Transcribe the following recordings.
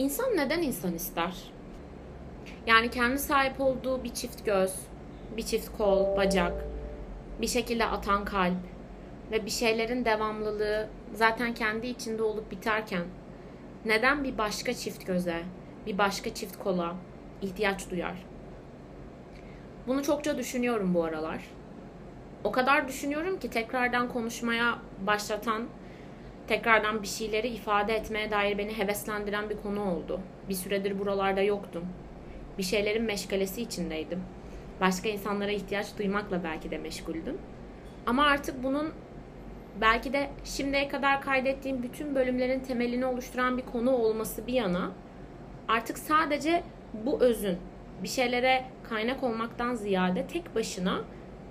İnsan neden insan ister? Yani kendi sahip olduğu bir çift göz, bir çift kol, bacak, bir şekilde atan kalp ve bir şeylerin devamlılığı zaten kendi içinde olup biterken neden bir başka çift göze, bir başka çift kola ihtiyaç duyar? Bunu çokça düşünüyorum bu aralar. O kadar düşünüyorum ki tekrardan konuşmaya başlatan, tekrardan bir şeyleri ifade etmeye dair beni heveslendiren bir konu oldu. Bir süredir buralarda yoktum. Bir şeylerin meşgalesi içindeydim. Başka insanlara ihtiyaç duymakla belki de meşguldüm. Ama artık bunun belki de şimdiye kadar kaydettiğim bütün bölümlerin temelini oluşturan bir konu olması bir yana artık sadece bu özün bir şeylere kaynak olmaktan ziyade tek başına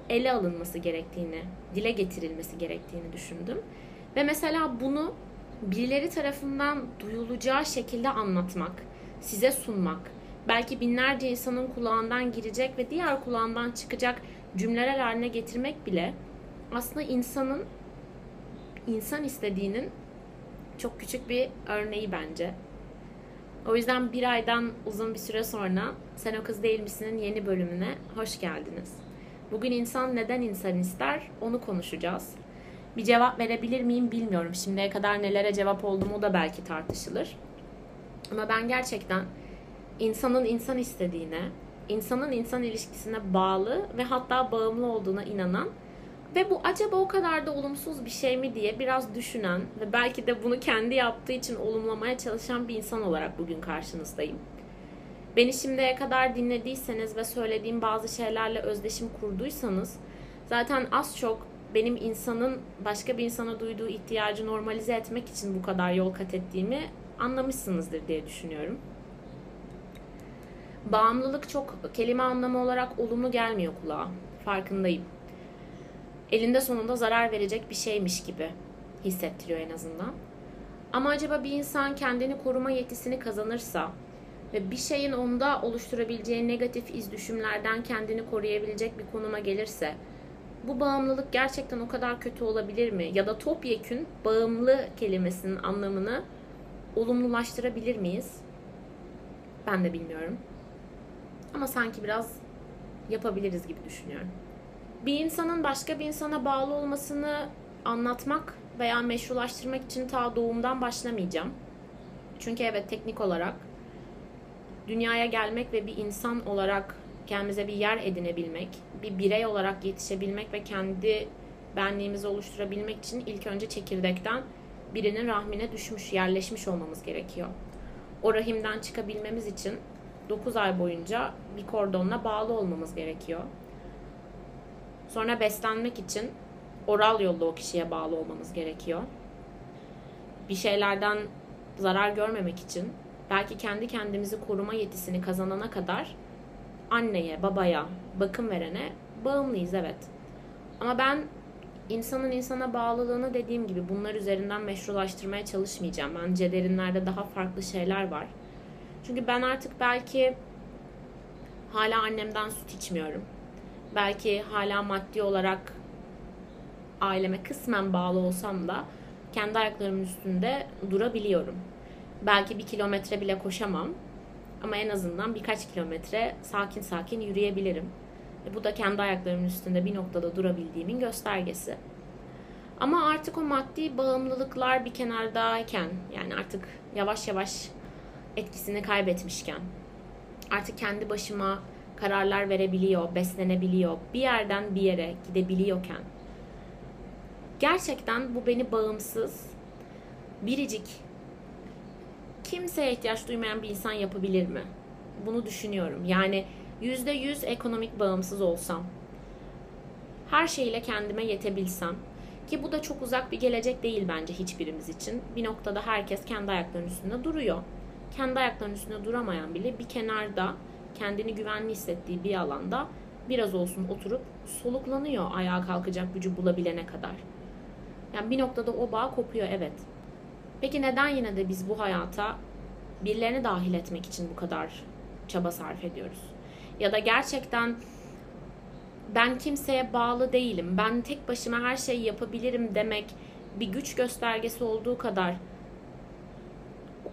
ele alınması gerektiğini, dile getirilmesi gerektiğini düşündüm. Ve mesela bunu birileri tarafından duyulacağı şekilde anlatmak, size sunmak, belki binlerce insanın kulağından girecek ve diğer kulağından çıkacak cümleler haline getirmek bile aslında insanın insan istediğinin çok küçük bir örneği bence. O yüzden bir aydan uzun bir süre sonra Sen O Kız Değil Misin'in yeni bölümüne hoş geldiniz. Bugün insan neden insan ister onu konuşacağız. Bir cevap verebilir miyim bilmiyorum. Şimdiye kadar nelere cevap oldum o da belki tartışılır. Ama ben gerçekten insanın insan istediğine, insanın insan ilişkisine bağlı ve hatta bağımlı olduğuna inanan ve bu acaba o kadar da olumsuz bir şey mi diye biraz düşünen ve belki de bunu kendi yaptığı için olumlamaya çalışan bir insan olarak bugün karşınızdayım. Beni şimdiye kadar dinlediyseniz ve söylediğim bazı şeylerle özdeşim kurduysanız zaten az çok benim insanın başka bir insana duyduğu ihtiyacı normalize etmek için bu kadar yol kat ettiğimi anlamışsınızdır diye düşünüyorum. Bağımlılık çok kelime anlamı olarak olumlu gelmiyor kulağa. Farkındayım. Elinde sonunda zarar verecek bir şeymiş gibi hissettiriyor en azından. Ama acaba bir insan kendini koruma yetisini kazanırsa ve bir şeyin onda oluşturabileceği negatif iz düşümlerden kendini koruyabilecek bir konuma gelirse bu bağımlılık gerçekten o kadar kötü olabilir mi? Ya da topyekün bağımlı kelimesinin anlamını olumlulaştırabilir miyiz? Ben de bilmiyorum. Ama sanki biraz yapabiliriz gibi düşünüyorum. Bir insanın başka bir insana bağlı olmasını anlatmak veya meşrulaştırmak için ta doğumdan başlamayacağım. Çünkü evet teknik olarak dünyaya gelmek ve bir insan olarak kendimize bir yer edinebilmek, bir birey olarak yetişebilmek ve kendi benliğimizi oluşturabilmek için ilk önce çekirdekten birinin rahmine düşmüş, yerleşmiş olmamız gerekiyor. O rahimden çıkabilmemiz için 9 ay boyunca bir kordonla bağlı olmamız gerekiyor. Sonra beslenmek için oral yolla o kişiye bağlı olmamız gerekiyor. Bir şeylerden zarar görmemek için belki kendi kendimizi koruma yetisini kazanana kadar anneye, babaya, bakım verene bağımlıyız evet. Ama ben insanın insana bağlılığını dediğim gibi bunlar üzerinden meşrulaştırmaya çalışmayacağım. Bence derinlerde daha farklı şeyler var. Çünkü ben artık belki hala annemden süt içmiyorum. Belki hala maddi olarak aileme kısmen bağlı olsam da kendi ayaklarımın üstünde durabiliyorum. Belki bir kilometre bile koşamam ama en azından birkaç kilometre sakin sakin yürüyebilirim. E bu da kendi ayaklarımın üstünde bir noktada durabildiğimin göstergesi. Ama artık o maddi bağımlılıklar bir kenardayken yani artık yavaş yavaş etkisini kaybetmişken artık kendi başıma kararlar verebiliyor, beslenebiliyor, bir yerden bir yere gidebiliyorken gerçekten bu beni bağımsız, biricik, kimseye ihtiyaç duymayan bir insan yapabilir mi? Bunu düşünüyorum. Yani yüzde yüz ekonomik bağımsız olsam, her şeyle kendime yetebilsem ki bu da çok uzak bir gelecek değil bence hiçbirimiz için. Bir noktada herkes kendi ayaklarının üstünde duruyor. Kendi ayaklarının üstünde duramayan bile bir kenarda kendini güvenli hissettiği bir alanda biraz olsun oturup soluklanıyor ayağa kalkacak gücü bulabilene kadar. Yani bir noktada o bağ kopuyor evet. Peki neden yine de biz bu hayata birilerini dahil etmek için bu kadar çaba sarf ediyoruz? Ya da gerçekten ben kimseye bağlı değilim. Ben tek başıma her şeyi yapabilirim demek bir güç göstergesi olduğu kadar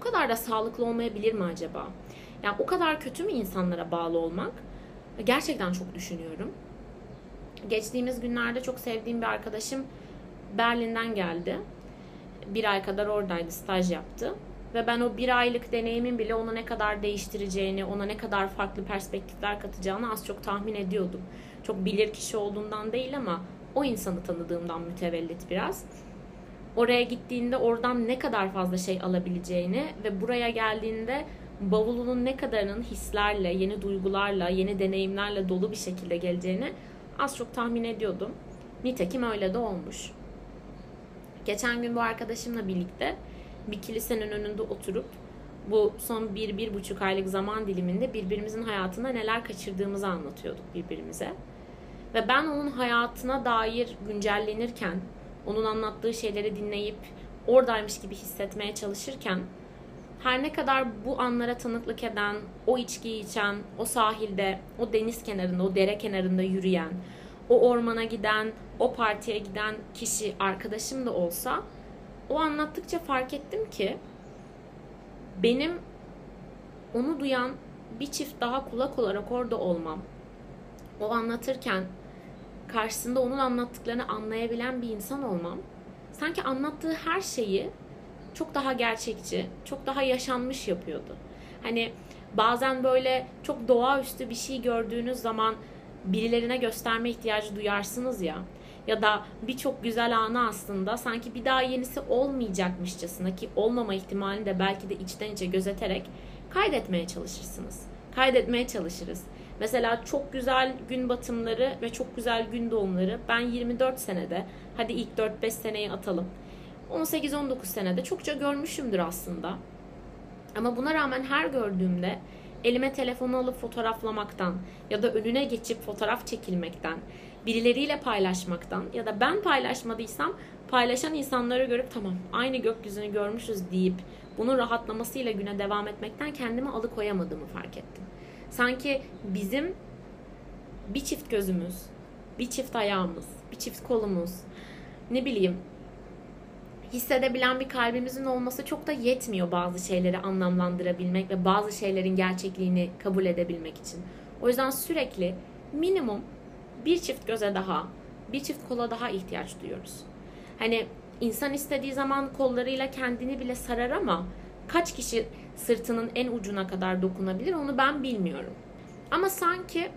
kadar da sağlıklı olmayabilir mi acaba? Yani o kadar kötü mü insanlara bağlı olmak? Gerçekten çok düşünüyorum. Geçtiğimiz günlerde çok sevdiğim bir arkadaşım Berlin'den geldi. Bir ay kadar oradaydı, staj yaptı. Ve ben o bir aylık deneyimin bile onu ne kadar değiştireceğini, ona ne kadar farklı perspektifler katacağını az çok tahmin ediyordum. Çok bilir kişi olduğundan değil ama o insanı tanıdığımdan mütevellit biraz. Oraya gittiğinde oradan ne kadar fazla şey alabileceğini ve buraya geldiğinde bavulunun ne kadarının hislerle, yeni duygularla, yeni deneyimlerle dolu bir şekilde geleceğini az çok tahmin ediyordum. Nitekim öyle de olmuş. Geçen gün bu arkadaşımla birlikte bir kilisenin önünde oturup bu son bir, bir buçuk aylık zaman diliminde birbirimizin hayatında neler kaçırdığımızı anlatıyorduk birbirimize. Ve ben onun hayatına dair güncellenirken, onun anlattığı şeyleri dinleyip oradaymış gibi hissetmeye çalışırken her ne kadar bu anlara tanıklık eden, o içkiyi içen, o sahilde, o deniz kenarında, o dere kenarında yürüyen, o ormana giden, o partiye giden kişi arkadaşım da olsa o anlattıkça fark ettim ki benim onu duyan bir çift daha kulak olarak orada olmam. O anlatırken karşısında onun anlattıklarını anlayabilen bir insan olmam. Sanki anlattığı her şeyi çok daha gerçekçi, çok daha yaşanmış yapıyordu. Hani bazen böyle çok doğaüstü bir şey gördüğünüz zaman birilerine gösterme ihtiyacı duyarsınız ya. Ya da birçok güzel anı aslında sanki bir daha yenisi olmayacakmışçasına ki olmama ihtimalini de belki de içten içe gözeterek kaydetmeye çalışırsınız. Kaydetmeye çalışırız. Mesela çok güzel gün batımları ve çok güzel gün doğumları ben 24 senede hadi ilk 4-5 seneyi atalım 18-19 senede çokça görmüşümdür aslında. Ama buna rağmen her gördüğümde elime telefonu alıp fotoğraflamaktan ya da önüne geçip fotoğraf çekilmekten, birileriyle paylaşmaktan ya da ben paylaşmadıysam paylaşan insanları görüp tamam aynı gökyüzünü görmüşüz deyip bunun rahatlamasıyla güne devam etmekten kendimi alıkoyamadığımı fark ettim. Sanki bizim bir çift gözümüz, bir çift ayağımız, bir çift kolumuz, ne bileyim hissedebilen bir kalbimizin olması çok da yetmiyor bazı şeyleri anlamlandırabilmek ve bazı şeylerin gerçekliğini kabul edebilmek için. O yüzden sürekli minimum bir çift göze daha, bir çift kola daha ihtiyaç duyuyoruz. Hani insan istediği zaman kollarıyla kendini bile sarar ama kaç kişi sırtının en ucuna kadar dokunabilir onu ben bilmiyorum. Ama sanki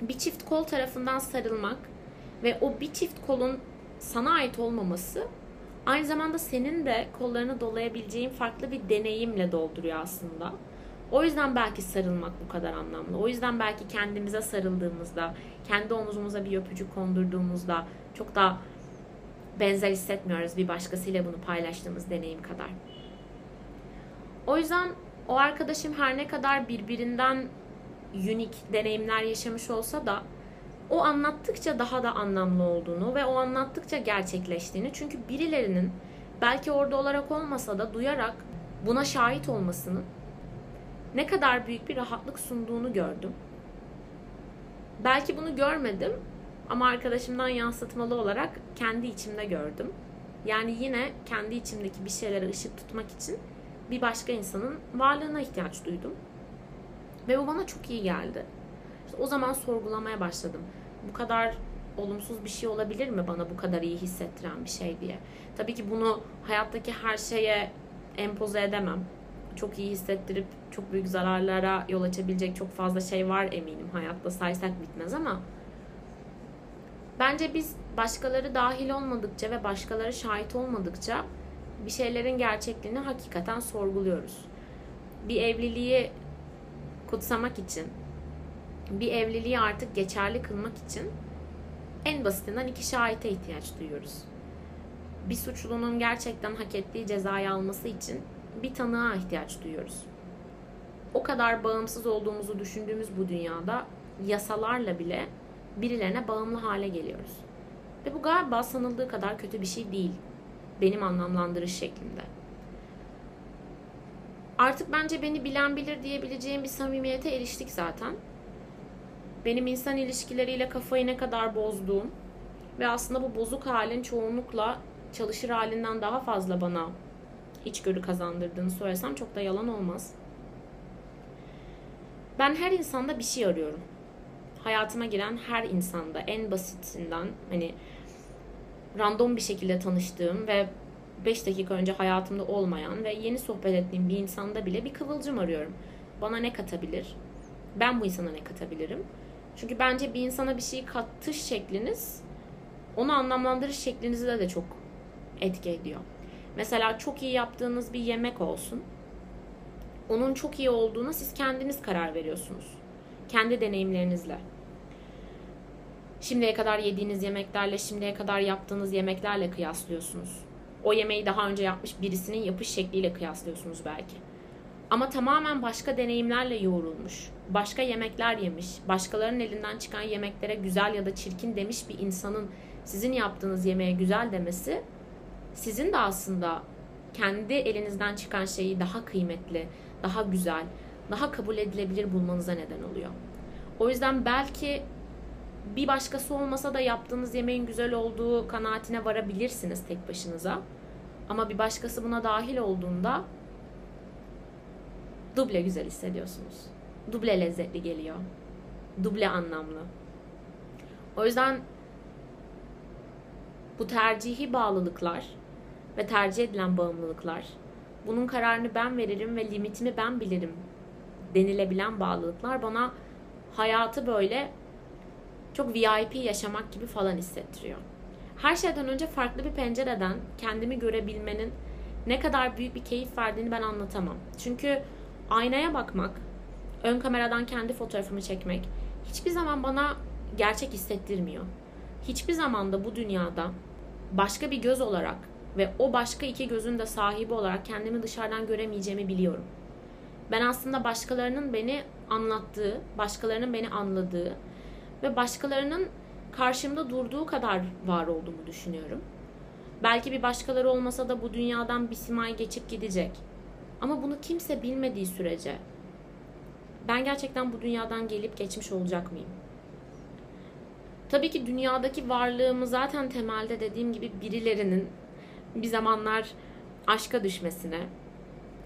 bir çift kol tarafından sarılmak ve o bir çift kolun sana ait olmaması Aynı zamanda senin de kollarını dolayabileceğin farklı bir deneyimle dolduruyor aslında. O yüzden belki sarılmak bu kadar anlamlı. O yüzden belki kendimize sarıldığımızda, kendi omuzumuza bir öpücük kondurduğumuzda çok daha benzer hissetmiyoruz bir başkasıyla bunu paylaştığımız deneyim kadar. O yüzden o arkadaşım her ne kadar birbirinden unik deneyimler yaşamış olsa da o anlattıkça daha da anlamlı olduğunu ve o anlattıkça gerçekleştiğini çünkü birilerinin belki orada olarak olmasa da duyarak buna şahit olmasının ne kadar büyük bir rahatlık sunduğunu gördüm. Belki bunu görmedim ama arkadaşımdan yansıtmalı olarak kendi içimde gördüm. Yani yine kendi içimdeki bir şeylere ışık tutmak için bir başka insanın varlığına ihtiyaç duydum. Ve bu bana çok iyi geldi. O zaman sorgulamaya başladım bu kadar olumsuz bir şey olabilir mi bana bu kadar iyi hissettiren bir şey diye. Tabii ki bunu hayattaki her şeye empoze edemem. Çok iyi hissettirip çok büyük zararlara yol açabilecek çok fazla şey var eminim hayatta saysak bitmez ama bence biz başkaları dahil olmadıkça ve başkaları şahit olmadıkça bir şeylerin gerçekliğini hakikaten sorguluyoruz. Bir evliliği kutsamak için bir evliliği artık geçerli kılmak için en basitinden iki şahite ihtiyaç duyuyoruz. Bir suçlunun gerçekten hak ettiği cezayı alması için bir tanığa ihtiyaç duyuyoruz. O kadar bağımsız olduğumuzu düşündüğümüz bu dünyada yasalarla bile birilerine bağımlı hale geliyoruz. Ve bu galiba sanıldığı kadar kötü bir şey değil. Benim anlamlandırış şeklinde. Artık bence beni bilen bilir diyebileceğim bir samimiyete eriştik zaten benim insan ilişkileriyle kafayı ne kadar bozduğum ve aslında bu bozuk halin çoğunlukla çalışır halinden daha fazla bana içgörü kazandırdığını söylesem çok da yalan olmaz. Ben her insanda bir şey arıyorum. Hayatıma giren her insanda en basitinden hani random bir şekilde tanıştığım ve 5 dakika önce hayatımda olmayan ve yeni sohbet ettiğim bir insanda bile bir kıvılcım arıyorum. Bana ne katabilir? Ben bu insana ne katabilirim? Çünkü bence bir insana bir şey katış şekliniz onu anlamlandırış şeklinizde de çok etki ediyor. Mesela çok iyi yaptığınız bir yemek olsun. Onun çok iyi olduğuna siz kendiniz karar veriyorsunuz. Kendi deneyimlerinizle. Şimdiye kadar yediğiniz yemeklerle, şimdiye kadar yaptığınız yemeklerle kıyaslıyorsunuz. O yemeği daha önce yapmış birisinin yapış şekliyle kıyaslıyorsunuz belki. Ama tamamen başka deneyimlerle yoğrulmuş, başka yemekler yemiş, başkalarının elinden çıkan yemeklere güzel ya da çirkin demiş bir insanın sizin yaptığınız yemeğe güzel demesi sizin de aslında kendi elinizden çıkan şeyi daha kıymetli, daha güzel, daha kabul edilebilir bulmanıza neden oluyor. O yüzden belki bir başkası olmasa da yaptığınız yemeğin güzel olduğu kanaatine varabilirsiniz tek başınıza. Ama bir başkası buna dahil olduğunda duble güzel hissediyorsunuz. Duble lezzetli geliyor. Duble anlamlı. O yüzden bu tercihi bağlılıklar ve tercih edilen bağımlılıklar, bunun kararını ben veririm ve limitimi ben bilirim denilebilen bağlılıklar bana hayatı böyle çok VIP yaşamak gibi falan hissettiriyor. Her şeyden önce farklı bir pencereden kendimi görebilmenin ne kadar büyük bir keyif verdiğini ben anlatamam. Çünkü aynaya bakmak, ön kameradan kendi fotoğrafımı çekmek hiçbir zaman bana gerçek hissettirmiyor. Hiçbir zaman da bu dünyada başka bir göz olarak ve o başka iki gözün de sahibi olarak kendimi dışarıdan göremeyeceğimi biliyorum. Ben aslında başkalarının beni anlattığı, başkalarının beni anladığı ve başkalarının karşımda durduğu kadar var olduğumu düşünüyorum. Belki bir başkaları olmasa da bu dünyadan bir simay geçip gidecek. Ama bunu kimse bilmediği sürece ben gerçekten bu dünyadan gelip geçmiş olacak mıyım? Tabii ki dünyadaki varlığımı zaten temelde dediğim gibi birilerinin bir zamanlar aşka düşmesine,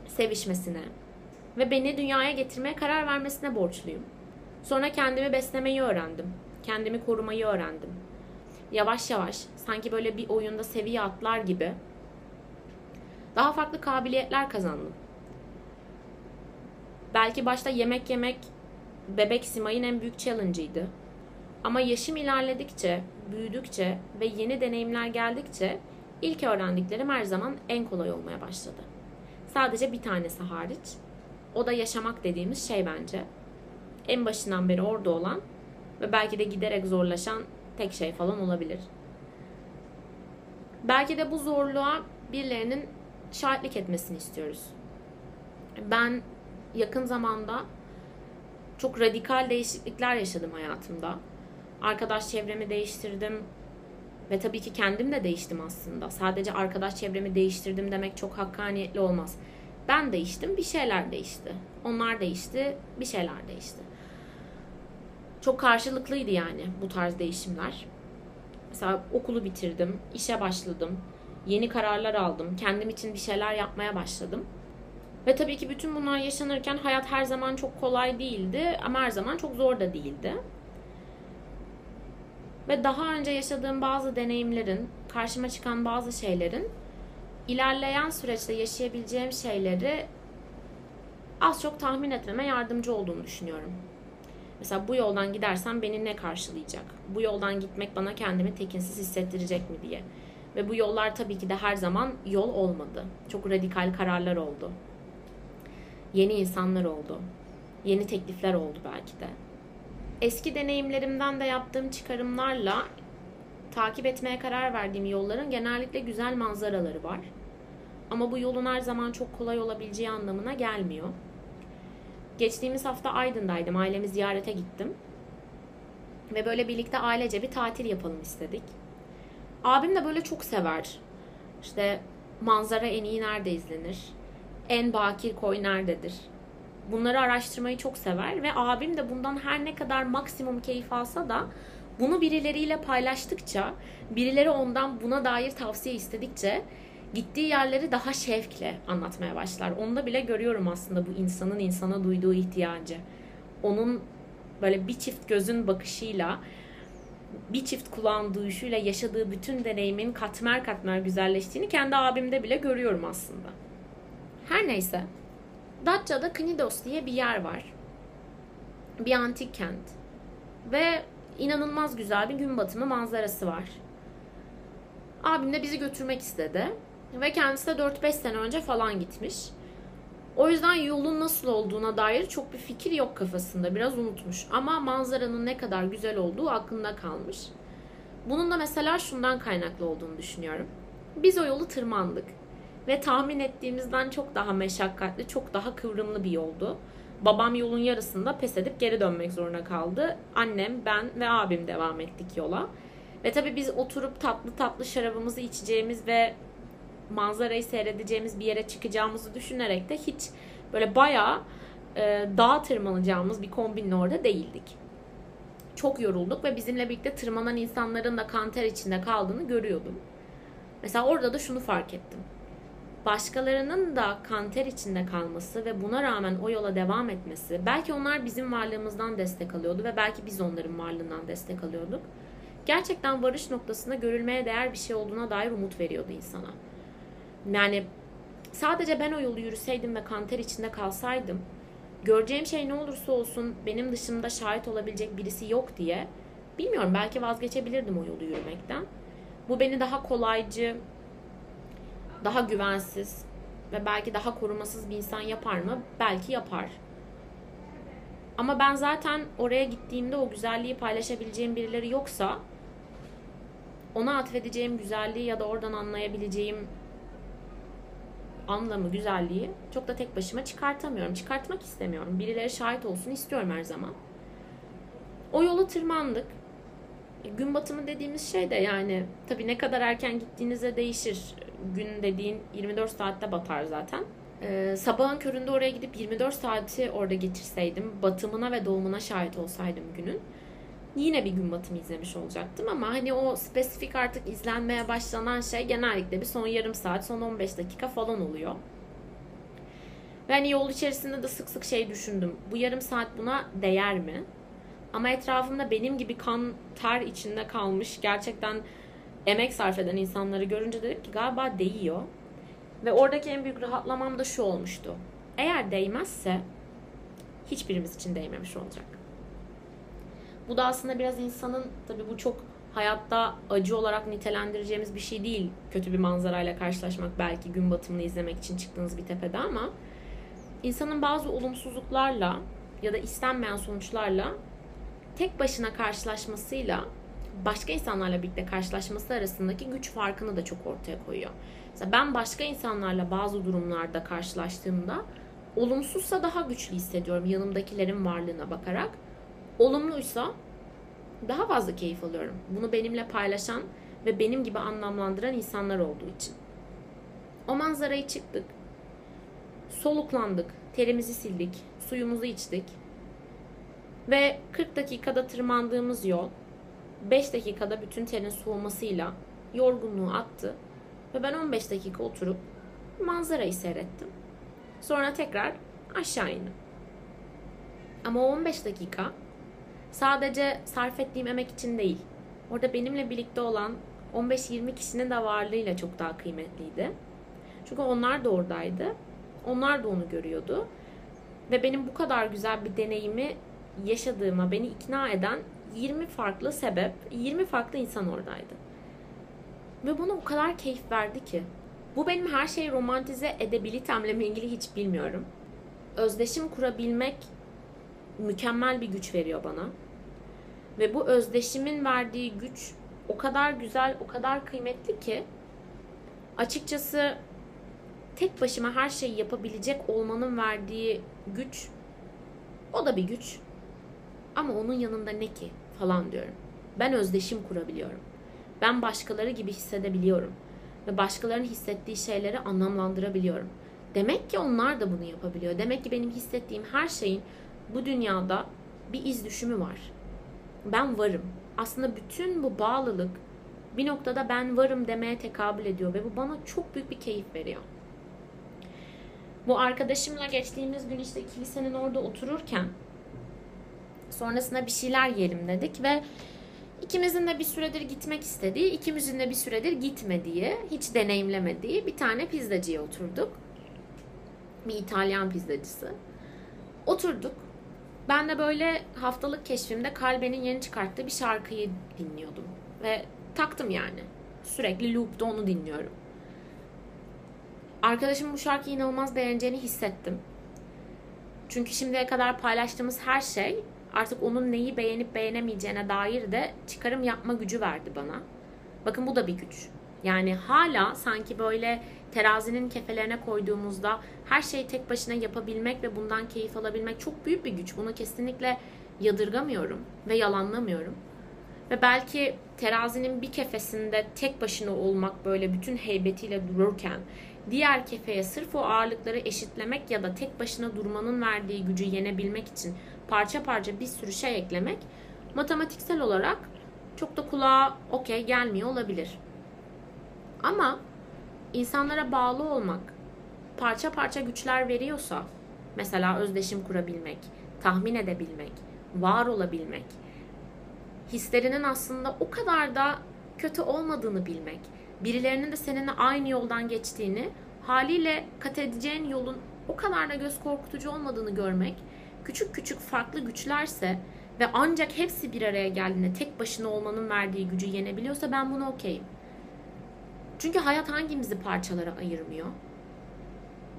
sevişmesine ve beni dünyaya getirmeye karar vermesine borçluyum. Sonra kendimi beslemeyi öğrendim. Kendimi korumayı öğrendim. Yavaş yavaş sanki böyle bir oyunda seviye atlar gibi daha farklı kabiliyetler kazandım. Belki başta yemek yemek bebek Simay'ın en büyük challenge'ıydı. Ama yaşım ilerledikçe, büyüdükçe ve yeni deneyimler geldikçe ilk öğrendiklerim her zaman en kolay olmaya başladı. Sadece bir tanesi hariç. O da yaşamak dediğimiz şey bence. En başından beri orada olan ve belki de giderek zorlaşan tek şey falan olabilir. Belki de bu zorluğa birilerinin şahitlik etmesini istiyoruz. Ben yakın zamanda çok radikal değişiklikler yaşadım hayatımda. Arkadaş çevremi değiştirdim ve tabii ki kendim de değiştim aslında. Sadece arkadaş çevremi değiştirdim demek çok hakkaniyetli olmaz. Ben değiştim, bir şeyler değişti. Onlar değişti, bir şeyler değişti. Çok karşılıklıydı yani bu tarz değişimler. Mesela okulu bitirdim, işe başladım, yeni kararlar aldım, kendim için bir şeyler yapmaya başladım. Ve tabii ki bütün bunlar yaşanırken hayat her zaman çok kolay değildi ama her zaman çok zor da değildi. Ve daha önce yaşadığım bazı deneyimlerin, karşıma çıkan bazı şeylerin ilerleyen süreçte yaşayabileceğim şeyleri az çok tahmin etmeme yardımcı olduğunu düşünüyorum. Mesela bu yoldan gidersem beni ne karşılayacak? Bu yoldan gitmek bana kendimi tekinsiz hissettirecek mi diye. Ve bu yollar tabii ki de her zaman yol olmadı. Çok radikal kararlar oldu. Yeni insanlar oldu. Yeni teklifler oldu belki de. Eski deneyimlerimden de yaptığım çıkarımlarla takip etmeye karar verdiğim yolların genellikle güzel manzaraları var. Ama bu yolun her zaman çok kolay olabileceği anlamına gelmiyor. Geçtiğimiz hafta Aydın'daydım. Ailemi ziyarete gittim. Ve böyle birlikte ailece bir tatil yapalım istedik. Abim de böyle çok sever. İşte manzara en iyi nerede izlenir? En bakir koy nerededir? Bunları araştırmayı çok sever ve abim de bundan her ne kadar maksimum keyif alsa da bunu birileriyle paylaştıkça, birileri ondan buna dair tavsiye istedikçe gittiği yerleri daha şevkle anlatmaya başlar. Onda bile görüyorum aslında bu insanın insana duyduğu ihtiyacı. Onun böyle bir çift gözün bakışıyla bir çift kulağın duyuşuyla yaşadığı bütün deneyimin katmer katmer güzelleştiğini kendi abimde bile görüyorum aslında. Her neyse. Datça'da Knidos diye bir yer var. Bir antik kent. Ve inanılmaz güzel bir gün batımı manzarası var. Abim de bizi götürmek istedi. Ve kendisi de 4-5 sene önce falan gitmiş. O yüzden yolun nasıl olduğuna dair çok bir fikir yok kafasında. Biraz unutmuş. Ama manzaranın ne kadar güzel olduğu aklında kalmış. Bunun da mesela şundan kaynaklı olduğunu düşünüyorum. Biz o yolu tırmandık. Ve tahmin ettiğimizden çok daha meşakkatli, çok daha kıvrımlı bir yoldu. Babam yolun yarısında pes edip geri dönmek zorunda kaldı. Annem, ben ve abim devam ettik yola. Ve tabii biz oturup tatlı tatlı şarabımızı içeceğimiz ve manzarayı seyredeceğimiz bir yere çıkacağımızı düşünerek de hiç böyle bayağı e, dağa tırmanacağımız bir kombinle orada değildik. Çok yorulduk ve bizimle birlikte tırmanan insanların da kanter içinde kaldığını görüyordum. Mesela orada da şunu fark ettim. Başkalarının da kanter içinde kalması ve buna rağmen o yola devam etmesi, belki onlar bizim varlığımızdan destek alıyordu ve belki biz onların varlığından destek alıyorduk. Gerçekten varış noktasında görülmeye değer bir şey olduğuna dair umut veriyordu insana. Yani sadece ben o yolu yürüseydim ve kanter içinde kalsaydım göreceğim şey ne olursa olsun benim dışımda şahit olabilecek birisi yok diye bilmiyorum belki vazgeçebilirdim o yolu yürümekten. Bu beni daha kolaycı, daha güvensiz ve belki daha korumasız bir insan yapar mı? Belki yapar. Ama ben zaten oraya gittiğimde o güzelliği paylaşabileceğim birileri yoksa ona atfedeceğim güzelliği ya da oradan anlayabileceğim anlamı, güzelliği çok da tek başıma çıkartamıyorum. Çıkartmak istemiyorum. Birileri şahit olsun istiyorum her zaman. O yolu tırmandık. E, gün batımı dediğimiz şey de yani tabii ne kadar erken gittiğinize değişir. Gün dediğin 24 saatte batar zaten. Ee, sabahın köründe oraya gidip 24 saati orada geçirseydim, batımına ve doğumuna şahit olsaydım günün yine bir gün batımı izlemiş olacaktım ama hani o spesifik artık izlenmeye başlanan şey genellikle bir son yarım saat, son 15 dakika falan oluyor. Ve hani yol içerisinde de sık sık şey düşündüm. Bu yarım saat buna değer mi? Ama etrafımda benim gibi kan ter içinde kalmış gerçekten emek sarf eden insanları görünce dedim ki galiba değiyor. Ve oradaki en büyük rahatlamam da şu olmuştu. Eğer değmezse hiçbirimiz için değmemiş olacak. Bu da aslında biraz insanın tabii bu çok hayatta acı olarak nitelendireceğimiz bir şey değil. Kötü bir manzarayla karşılaşmak belki gün batımını izlemek için çıktığınız bir tepede ama insanın bazı olumsuzluklarla ya da istenmeyen sonuçlarla tek başına karşılaşmasıyla başka insanlarla birlikte karşılaşması arasındaki güç farkını da çok ortaya koyuyor. Mesela ben başka insanlarla bazı durumlarda karşılaştığımda olumsuzsa daha güçlü hissediyorum yanımdakilerin varlığına bakarak olumluysa daha fazla keyif alıyorum. Bunu benimle paylaşan ve benim gibi anlamlandıran insanlar olduğu için. O manzarayı çıktık. Soluklandık. Terimizi sildik. Suyumuzu içtik. Ve 40 dakikada tırmandığımız yol 5 dakikada bütün terin soğumasıyla yorgunluğu attı. Ve ben 15 dakika oturup manzarayı seyrettim. Sonra tekrar aşağı indim. Ama o 15 dakika sadece sarf ettiğim emek için değil. Orada benimle birlikte olan 15-20 kişinin de varlığıyla çok daha kıymetliydi. Çünkü onlar da oradaydı. Onlar da onu görüyordu. Ve benim bu kadar güzel bir deneyimi yaşadığıma beni ikna eden 20 farklı sebep, 20 farklı insan oradaydı. Ve buna o kadar keyif verdi ki. Bu benim her şeyi romantize edebilitemle ilgili hiç bilmiyorum. Özdeşim kurabilmek mükemmel bir güç veriyor bana. Ve bu özdeşimin verdiği güç o kadar güzel, o kadar kıymetli ki açıkçası tek başıma her şeyi yapabilecek olmanın verdiği güç o da bir güç. Ama onun yanında ne ki falan diyorum. Ben özdeşim kurabiliyorum. Ben başkaları gibi hissedebiliyorum ve başkalarının hissettiği şeyleri anlamlandırabiliyorum. Demek ki onlar da bunu yapabiliyor. Demek ki benim hissettiğim her şeyin bu dünyada bir iz düşümü var ben varım. Aslında bütün bu bağlılık bir noktada ben varım demeye tekabül ediyor ve bu bana çok büyük bir keyif veriyor. Bu arkadaşımla geçtiğimiz gün işte kilisenin orada otururken sonrasında bir şeyler yiyelim dedik ve ikimizin de bir süredir gitmek istediği, ikimizin de bir süredir gitmediği, hiç deneyimlemediği bir tane pizzacıya oturduk. Bir İtalyan pizzacısı. Oturduk. Ben de böyle haftalık keşfimde Kalbe'nin yeni çıkarttığı bir şarkıyı dinliyordum. Ve taktım yani. Sürekli loop'ta onu dinliyorum. Arkadaşım bu şarkıyı inanılmaz beğeneceğini hissettim. Çünkü şimdiye kadar paylaştığımız her şey artık onun neyi beğenip beğenemeyeceğine dair de çıkarım yapma gücü verdi bana. Bakın bu da bir güç. Yani hala sanki böyle terazinin kefelerine koyduğumuzda her şeyi tek başına yapabilmek ve bundan keyif alabilmek çok büyük bir güç. Bunu kesinlikle yadırgamıyorum ve yalanlamıyorum. Ve belki terazinin bir kefesinde tek başına olmak böyle bütün heybetiyle dururken diğer kefeye sırf o ağırlıkları eşitlemek ya da tek başına durmanın verdiği gücü yenebilmek için parça parça bir sürü şey eklemek matematiksel olarak çok da kulağa okey gelmiyor olabilir. Ama insanlara bağlı olmak parça parça güçler veriyorsa mesela özdeşim kurabilmek, tahmin edebilmek, var olabilmek, hislerinin aslında o kadar da kötü olmadığını bilmek, birilerinin de seninle aynı yoldan geçtiğini, haliyle kat edeceğin yolun o kadar da göz korkutucu olmadığını görmek, küçük küçük farklı güçlerse ve ancak hepsi bir araya geldiğinde tek başına olmanın verdiği gücü yenebiliyorsa ben bunu okeyim. Çünkü hayat hangimizi parçalara ayırmıyor?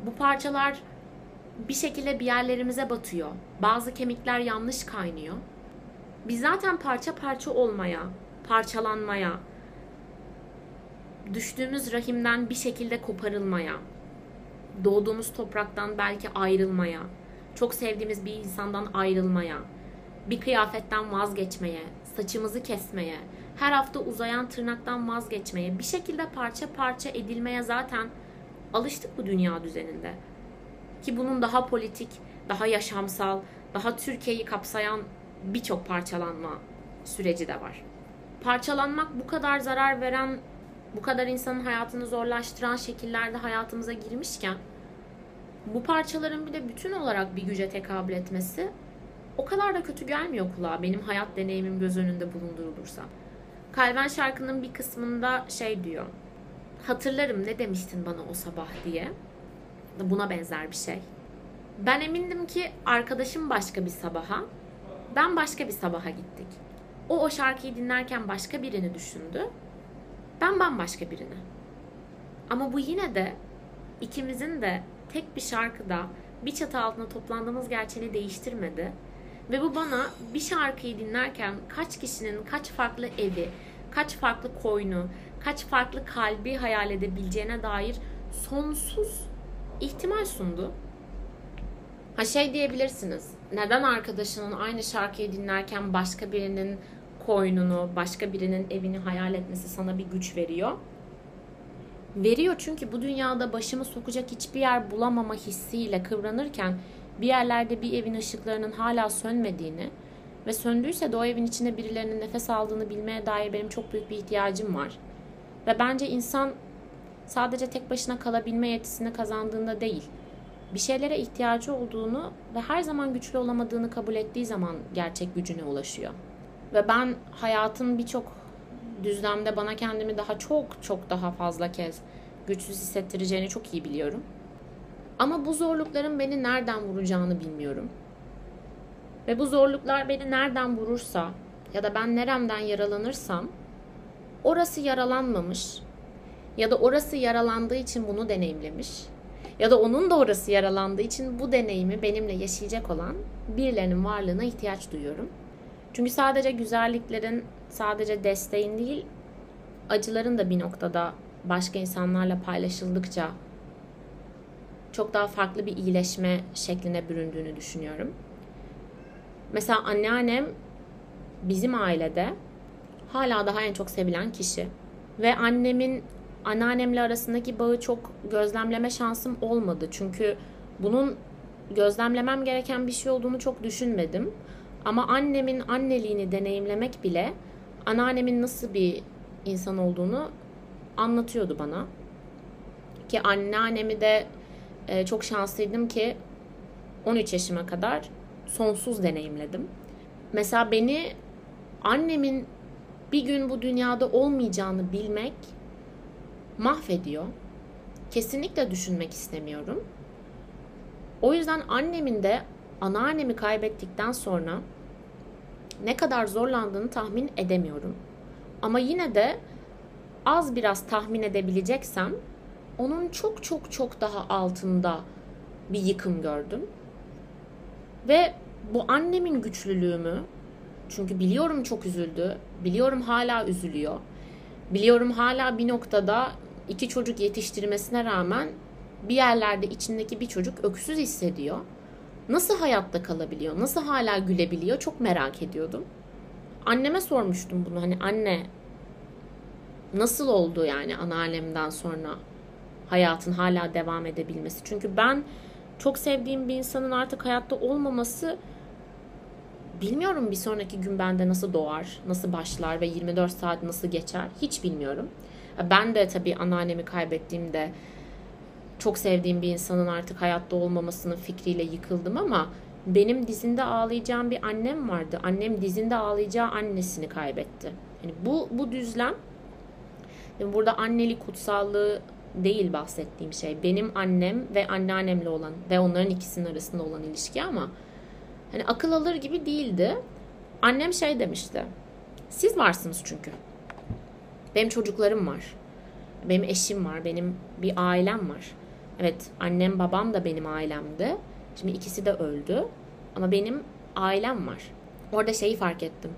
Bu parçalar bir şekilde bir yerlerimize batıyor. Bazı kemikler yanlış kaynıyor. Biz zaten parça parça olmaya, parçalanmaya, düştüğümüz rahimden bir şekilde koparılmaya, doğduğumuz topraktan belki ayrılmaya, çok sevdiğimiz bir insandan ayrılmaya, bir kıyafetten vazgeçmeye, saçımızı kesmeye, her hafta uzayan tırnaktan vazgeçmeye, bir şekilde parça parça edilmeye zaten alıştık bu dünya düzeninde. Ki bunun daha politik, daha yaşamsal, daha Türkiye'yi kapsayan birçok parçalanma süreci de var. Parçalanmak bu kadar zarar veren, bu kadar insanın hayatını zorlaştıran şekillerde hayatımıza girmişken bu parçaların bir de bütün olarak bir güce tekabül etmesi o kadar da kötü gelmiyor kulağa benim hayat deneyimim göz önünde bulundurulursa. Kalben şarkının bir kısmında şey diyor. Hatırlarım ne demiştin bana o sabah diye. Buna benzer bir şey. Ben emindim ki arkadaşım başka bir sabaha, ben başka bir sabaha gittik. O o şarkıyı dinlerken başka birini düşündü. Ben bambaşka birini. Ama bu yine de ikimizin de tek bir şarkıda bir çatı altında toplandığımız gerçeğini değiştirmedi. Ve bu bana bir şarkıyı dinlerken kaç kişinin kaç farklı evi, kaç farklı koynu, kaç farklı kalbi hayal edebileceğine dair sonsuz ihtimal sundu. Ha şey diyebilirsiniz. Neden arkadaşının aynı şarkıyı dinlerken başka birinin koynunu, başka birinin evini hayal etmesi sana bir güç veriyor? Veriyor çünkü bu dünyada başımı sokacak hiçbir yer bulamama hissiyle kıvranırken bir yerlerde bir evin ışıklarının hala sönmediğini ve söndüyse de o evin içinde birilerinin nefes aldığını bilmeye dair benim çok büyük bir ihtiyacım var. Ve bence insan sadece tek başına kalabilme yetisini kazandığında değil, bir şeylere ihtiyacı olduğunu ve her zaman güçlü olamadığını kabul ettiği zaman gerçek gücüne ulaşıyor. Ve ben hayatın birçok düzlemde bana kendimi daha çok çok daha fazla kez güçsüz hissettireceğini çok iyi biliyorum. Ama bu zorlukların beni nereden vuracağını bilmiyorum. Ve bu zorluklar beni nereden vurursa ya da ben neremden yaralanırsam orası yaralanmamış ya da orası yaralandığı için bunu deneyimlemiş ya da onun da orası yaralandığı için bu deneyimi benimle yaşayacak olan birilerinin varlığına ihtiyaç duyuyorum. Çünkü sadece güzelliklerin, sadece desteğin değil, acıların da bir noktada başka insanlarla paylaşıldıkça çok daha farklı bir iyileşme şekline büründüğünü düşünüyorum. Mesela anneannem bizim ailede hala daha en çok sevilen kişi. Ve annemin anneannemle arasındaki bağı çok gözlemleme şansım olmadı. Çünkü bunun gözlemlemem gereken bir şey olduğunu çok düşünmedim. Ama annemin anneliğini deneyimlemek bile anneannemin nasıl bir insan olduğunu anlatıyordu bana. Ki anneannemi de e, çok şanslıydım ki 13 yaşıma kadar sonsuz deneyimledim. Mesela beni annemin bir gün bu dünyada olmayacağını bilmek mahvediyor. Kesinlikle düşünmek istemiyorum. O yüzden annemin de anneannemi kaybettikten sonra ne kadar zorlandığını tahmin edemiyorum. Ama yine de az biraz tahmin edebileceksem onun çok çok çok daha altında bir yıkım gördüm. Ve bu annemin güçlülüğümü çünkü biliyorum çok üzüldü. Biliyorum hala üzülüyor. Biliyorum hala bir noktada iki çocuk yetiştirmesine rağmen bir yerlerde içindeki bir çocuk öksüz hissediyor. Nasıl hayatta kalabiliyor? Nasıl hala gülebiliyor? Çok merak ediyordum. Anneme sormuştum bunu. Hani anne nasıl oldu yani anneannemden sonra hayatın hala devam edebilmesi? Çünkü ben çok sevdiğim bir insanın artık hayatta olmaması bilmiyorum bir sonraki gün bende nasıl doğar, nasıl başlar ve 24 saat nasıl geçer hiç bilmiyorum. Ben de tabii anneannemi kaybettiğimde çok sevdiğim bir insanın artık hayatta olmamasının fikriyle yıkıldım ama benim dizinde ağlayacağım bir annem vardı. Annem dizinde ağlayacağı annesini kaybetti. Yani bu bu düzlem burada annelik kutsallığı değil bahsettiğim şey. Benim annem ve anneannemle olan ve onların ikisinin arasında olan ilişki ama hani akıl alır gibi değildi. Annem şey demişti. Siz varsınız çünkü. Benim çocuklarım var. Benim eşim var. Benim bir ailem var. Evet annem babam da benim ailemdi. Şimdi ikisi de öldü. Ama benim ailem var. Orada şeyi fark ettim.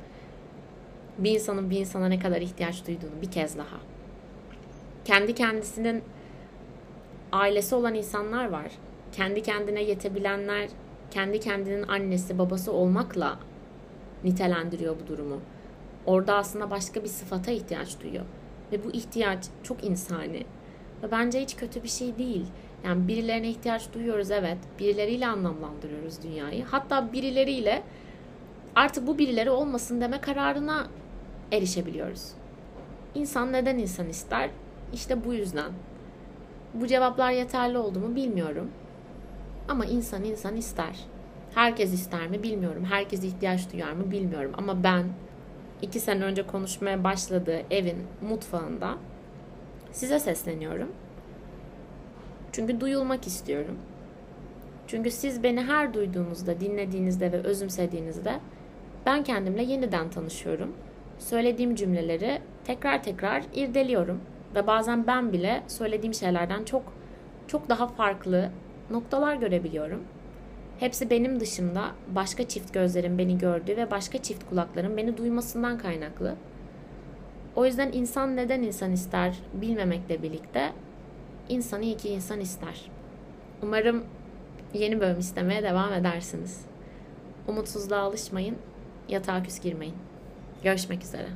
Bir insanın bir insana ne kadar ihtiyaç duyduğunu bir kez daha. Kendi kendisinin ailesi olan insanlar var. Kendi kendine yetebilenler kendi kendinin annesi babası olmakla nitelendiriyor bu durumu. Orada aslında başka bir sıfata ihtiyaç duyuyor. Ve bu ihtiyaç çok insani. Ve bence hiç kötü bir şey değil. Yani birilerine ihtiyaç duyuyoruz evet. Birileriyle anlamlandırıyoruz dünyayı. Hatta birileriyle artık bu birileri olmasın deme kararına erişebiliyoruz. İnsan neden insan ister? İşte bu yüzden. Bu cevaplar yeterli oldu mu bilmiyorum. Ama insan insan ister. Herkes ister mi bilmiyorum. Herkes ihtiyaç duyar mı bilmiyorum. Ama ben iki sene önce konuşmaya başladığı evin mutfağında size sesleniyorum. Çünkü duyulmak istiyorum. Çünkü siz beni her duyduğunuzda, dinlediğinizde ve özümsediğinizde ben kendimle yeniden tanışıyorum. Söylediğim cümleleri tekrar tekrar irdeliyorum ve bazen ben bile söylediğim şeylerden çok çok daha farklı noktalar görebiliyorum. Hepsi benim dışımda başka çift gözlerin beni gördüğü ve başka çift kulakların beni duymasından kaynaklı. O yüzden insan neden insan ister bilmemekle birlikte insanı iyi ki insan ister. Umarım yeni bölüm istemeye devam edersiniz. Umutsuzluğa alışmayın, yatağa küs girmeyin. Görüşmek üzere.